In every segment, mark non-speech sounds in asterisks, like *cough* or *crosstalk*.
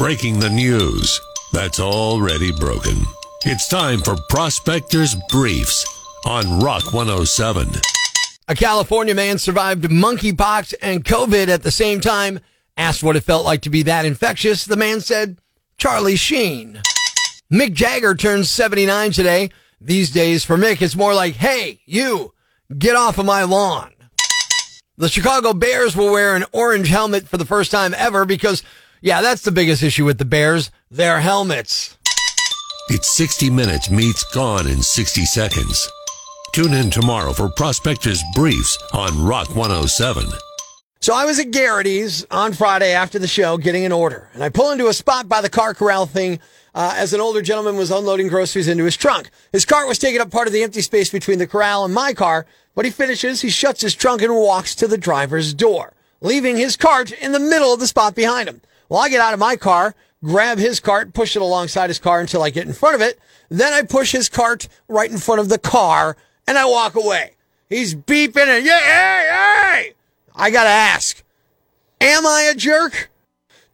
breaking the news that's already broken. It's time for Prospectors Briefs on Rock 107. A California man survived monkeypox and COVID at the same time. Asked what it felt like to be that infectious, the man said, Charlie Sheen. Mick Jagger turns 79 today. These days for Mick, it's more like, hey, you, get off of my lawn. The Chicago Bears will wear an orange helmet for the first time ever because, yeah, that's the biggest issue with the Bears, their helmets. It's 60 Minutes meets Gone in 60 Seconds. Tune in tomorrow for Prospectors Briefs on Rock 107. So I was at Gerrity's on Friday after the show getting an order, and I pull into a spot by the car corral thing uh, as an older gentleman was unloading groceries into his trunk. His cart was taking up part of the empty space between the corral and my car, but he finishes, he shuts his trunk and walks to the driver's door, leaving his cart in the middle of the spot behind him. Well, I get out of my car, grab his cart, push it alongside his car until I get in front of it. Then I push his cart right in front of the car and I walk away. He's beeping and, yeah, hey, hey! I gotta ask, am I a jerk?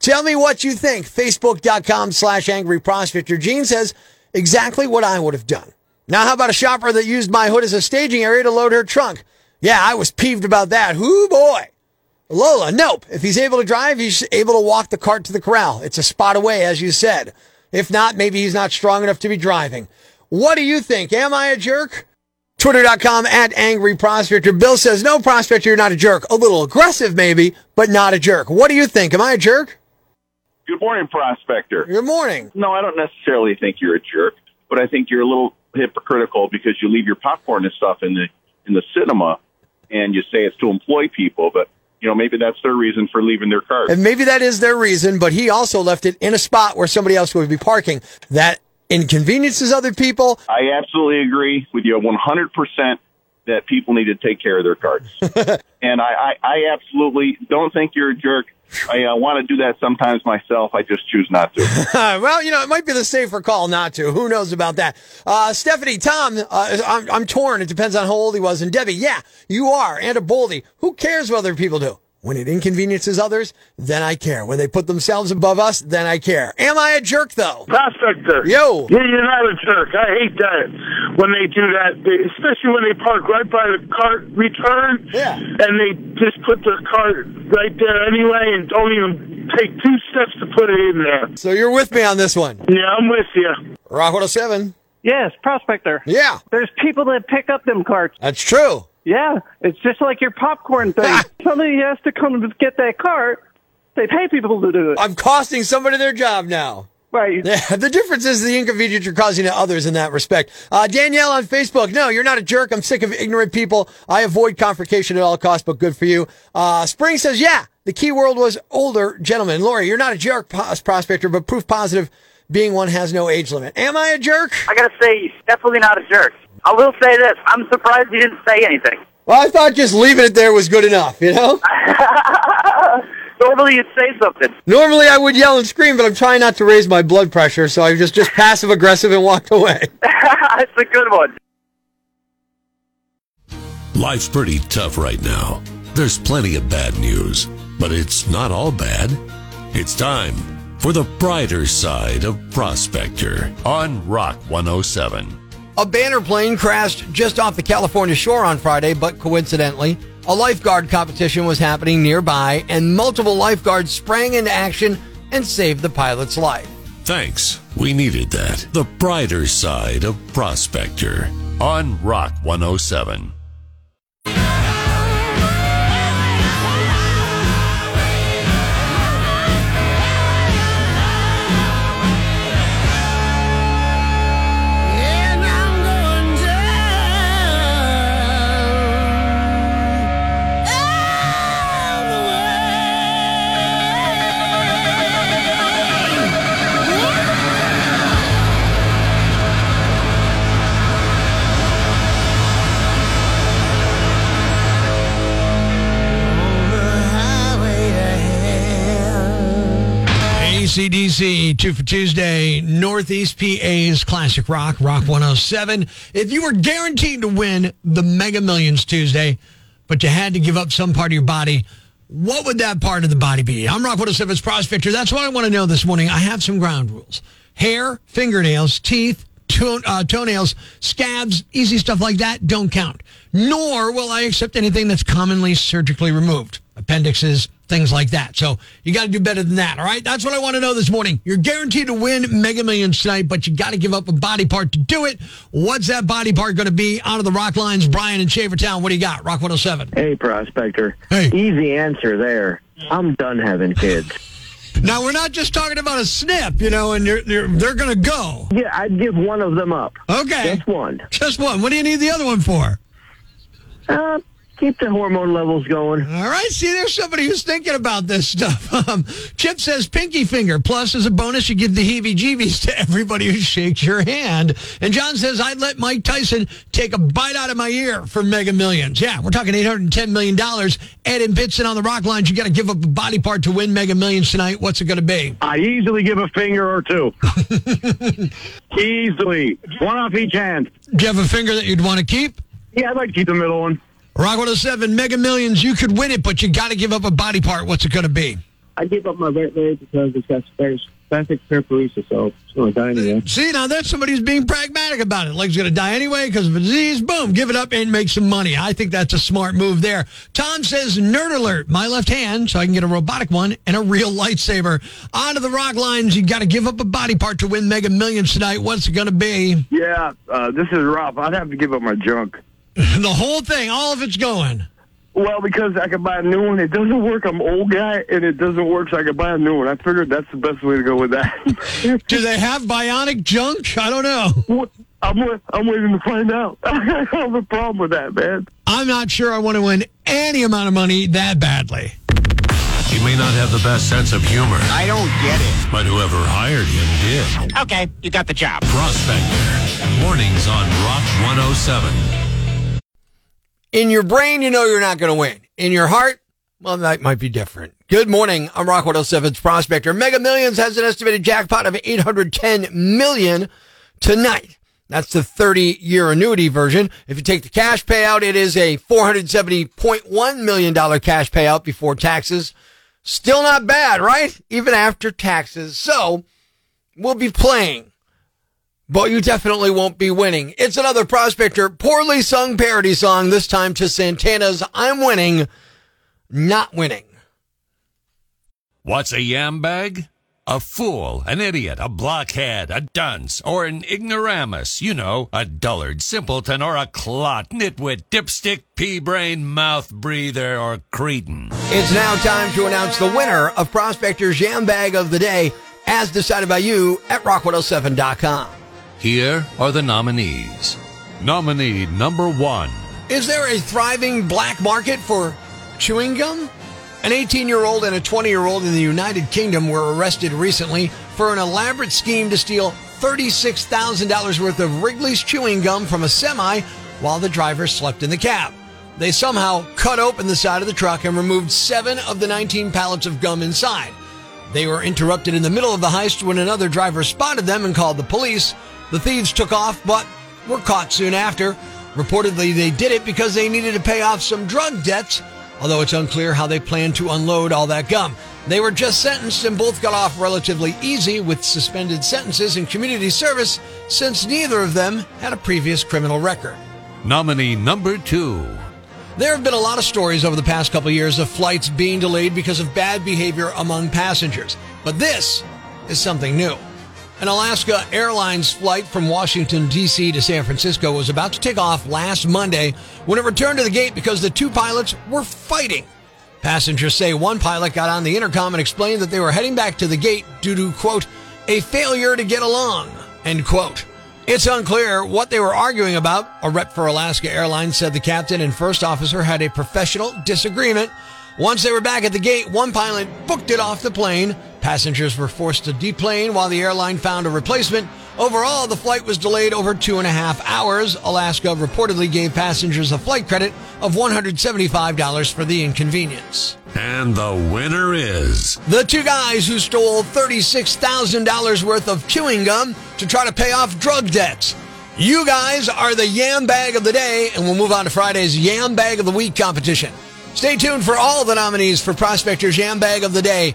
Tell me what you think. Facebook.com slash angry prospector. Gene says exactly what I would have done. Now, how about a shopper that used my hood as a staging area to load her trunk? Yeah, I was peeved about that. Whoo boy. Lola, nope. If he's able to drive, he's able to walk the cart to the corral. It's a spot away, as you said. If not, maybe he's not strong enough to be driving. What do you think? Am I a jerk? Twitter.com at Angry Prospector. Bill says, no, Prospector, you're not a jerk. A little aggressive, maybe, but not a jerk. What do you think? Am I a jerk? Good morning, Prospector. Good morning. No, I don't necessarily think you're a jerk, but I think you're a little hypocritical because you leave your popcorn and stuff in the in the cinema, and you say it's to employ people, but you know maybe that's their reason for leaving their car. And maybe that is their reason, but he also left it in a spot where somebody else would be parking. That inconveniences other people. I absolutely agree with you 100% that people need to take care of their cars. *laughs* and I, I, I absolutely don't think you're a jerk. I uh, want to do that sometimes myself. I just choose not to. *laughs* well, you know, it might be the safer call not to. Who knows about that? Uh, Stephanie, Tom, uh, I'm, I'm torn. It depends on how old he was. And Debbie, yeah, you are. And a Boldy. Who cares what other people do? When it inconveniences others, then I care. When they put themselves above us, then I care. Am I a jerk though? Prospector. Yo. Yeah, you're not a jerk. I hate that when they do that, they, especially when they park right by the cart return. Yeah. And they just put their cart right there anyway and don't even take two steps to put it in there. So you're with me on this one. Yeah, I'm with you. Rock 107. Yes, prospector. Yeah, There's people that pick up them carts. that's true. Yeah, it's just like your popcorn thing. *laughs* Somebody has to come and get that cart. They pay people to do it. I'm costing somebody their job now. Right. Yeah, *laughs* the difference is the inconvenience you're causing to others in that respect. Uh, Danielle on Facebook. No, you're not a jerk. I'm sick of ignorant people. I avoid confrontation at all costs, but good for you. Uh, Spring says, yeah, the key word was older gentlemen. Lori, you're not a jerk pos- prospector, but proof positive being one has no age limit. Am I a jerk? I gotta say, definitely not a jerk. I will say this: I'm surprised you didn't say anything. Well, I thought just leaving it there was good enough, you know? *laughs* Normally, you'd say something. Normally I would yell and scream, but I'm trying not to raise my blood pressure, so I just, just passive aggressive and walked away. *laughs* That's a good one. Life's pretty tough right now. There's plenty of bad news, but it's not all bad. It's time for the brighter side of Prospector on Rock 107. A banner plane crashed just off the California shore on Friday, but coincidentally, a lifeguard competition was happening nearby, and multiple lifeguards sprang into action and saved the pilot's life. Thanks. We needed that. The brighter side of Prospector on Rock 107. ACDC, two for Tuesday, Northeast PA's Classic Rock, Rock 107. If you were guaranteed to win the Mega Millions Tuesday, but you had to give up some part of your body, what would that part of the body be? I'm Rock 107's Prospector. That's what I want to know this morning. I have some ground rules hair, fingernails, teeth, uh, toenails, scabs, easy stuff like that don't count. Nor will I accept anything that's commonly surgically removed, appendixes, things like that. So you got to do better than that. All right. That's what I want to know this morning. You're guaranteed to win Mega Millions tonight, but you got to give up a body part to do it. What's that body part going to be? Out of the Rock Lines, Brian and Shavertown. What do you got? Rock 107. Hey, prospector. Hey. Easy answer there. I'm done having kids. *laughs* Now we're not just talking about a snip, you know, and you're, you're, they're going to go. Yeah, I'd give one of them up. Okay. Just one. Just one. What do you need the other one for? Uh, keep the hormone levels going. All right. See, there's somebody who's thinking about this stuff. *laughs* Um, Chip says pinky finger. Plus, as a bonus, you give the heebie-jeebies to everybody who shakes your hand. And John says, I'd let Mike Tyson take a bite out of my ear for Mega Millions. Yeah, we're talking $810 million. Ed and Pittston on the rock lines. You got to give up a body part to win Mega Millions tonight. What's it going to be? I easily give a finger or two. *laughs* easily. One off each hand. Do you have a finger that you'd want to keep? Yeah, I'd like to keep the middle one. Rock 107, Mega Millions. You could win it, but you got to give up a body part. What's it going to be? I give up my right leg because it's got spastic paraparesis, so it's going to die anyway. See, now that's somebody who's being pragmatic about it. Leg's going to die anyway because of a disease. Boom, give it up and make some money. I think that's a smart move there. Tom says, nerd alert, my left hand, so I can get a robotic one and a real lightsaber. On to the rock lines. You got to give up a body part to win Mega Millions tonight. What's it going to be? Yeah, uh, this is rough. I'd have to give up my junk. *laughs* the whole thing, all of it's going. Well, because I could buy a new one. It doesn't work. I'm old guy, and it doesn't work, so I could buy a new one. I figured that's the best way to go with that. *laughs* Do they have bionic junk? I don't know. I'm, I'm waiting to find out. *laughs* I have a problem with that, man. I'm not sure I want to win any amount of money that badly. He may not have the best sense of humor, I don't get it. but whoever hired him did. Okay, you got the job. Prospector. Mornings on Rock 107. In your brain, you know you're not going to win. In your heart, well, that might be different. Good morning. I'm Rock 107's Prospector. Mega Millions has an estimated jackpot of 810 million tonight. That's the 30 year annuity version. If you take the cash payout, it is a $470.1 million cash payout before taxes. Still not bad, right? Even after taxes. So we'll be playing but you definitely won't be winning. It's another Prospector poorly sung parody song, this time to Santana's I'm Winning, Not Winning. What's a yam bag? A fool, an idiot, a blockhead, a dunce, or an ignoramus. You know, a dullard, simpleton, or a clot, nitwit, dipstick, pea brain, mouth breather, or cretin. It's now time to announce the winner of Prospector's Yam Bag of the Day, as decided by you at rock107.com. Here are the nominees. Nominee number one. Is there a thriving black market for chewing gum? An 18 year old and a 20 year old in the United Kingdom were arrested recently for an elaborate scheme to steal $36,000 worth of Wrigley's chewing gum from a semi while the driver slept in the cab. They somehow cut open the side of the truck and removed seven of the 19 pallets of gum inside. They were interrupted in the middle of the heist when another driver spotted them and called the police. The thieves took off, but were caught soon after. Reportedly, they did it because they needed to pay off some drug debts, although it's unclear how they planned to unload all that gum. They were just sentenced and both got off relatively easy with suspended sentences and community service since neither of them had a previous criminal record. Nominee number two. There have been a lot of stories over the past couple of years of flights being delayed because of bad behavior among passengers. But this is something new. An Alaska Airlines flight from Washington, D.C. to San Francisco was about to take off last Monday when it returned to the gate because the two pilots were fighting. Passengers say one pilot got on the intercom and explained that they were heading back to the gate due to, quote, a failure to get along, end quote. It's unclear what they were arguing about. A rep for Alaska Airlines said the captain and first officer had a professional disagreement. Once they were back at the gate, one pilot booked it off the plane. Passengers were forced to deplane while the airline found a replacement. Overall, the flight was delayed over two and a half hours. Alaska reportedly gave passengers a flight credit of $175 for the inconvenience. And the winner is. The two guys who stole $36,000 worth of chewing gum to try to pay off drug debts. You guys are the Yam Bag of the Day, and we'll move on to Friday's Yam Bag of the Week competition. Stay tuned for all the nominees for Prospector's Yam Bag of the Day,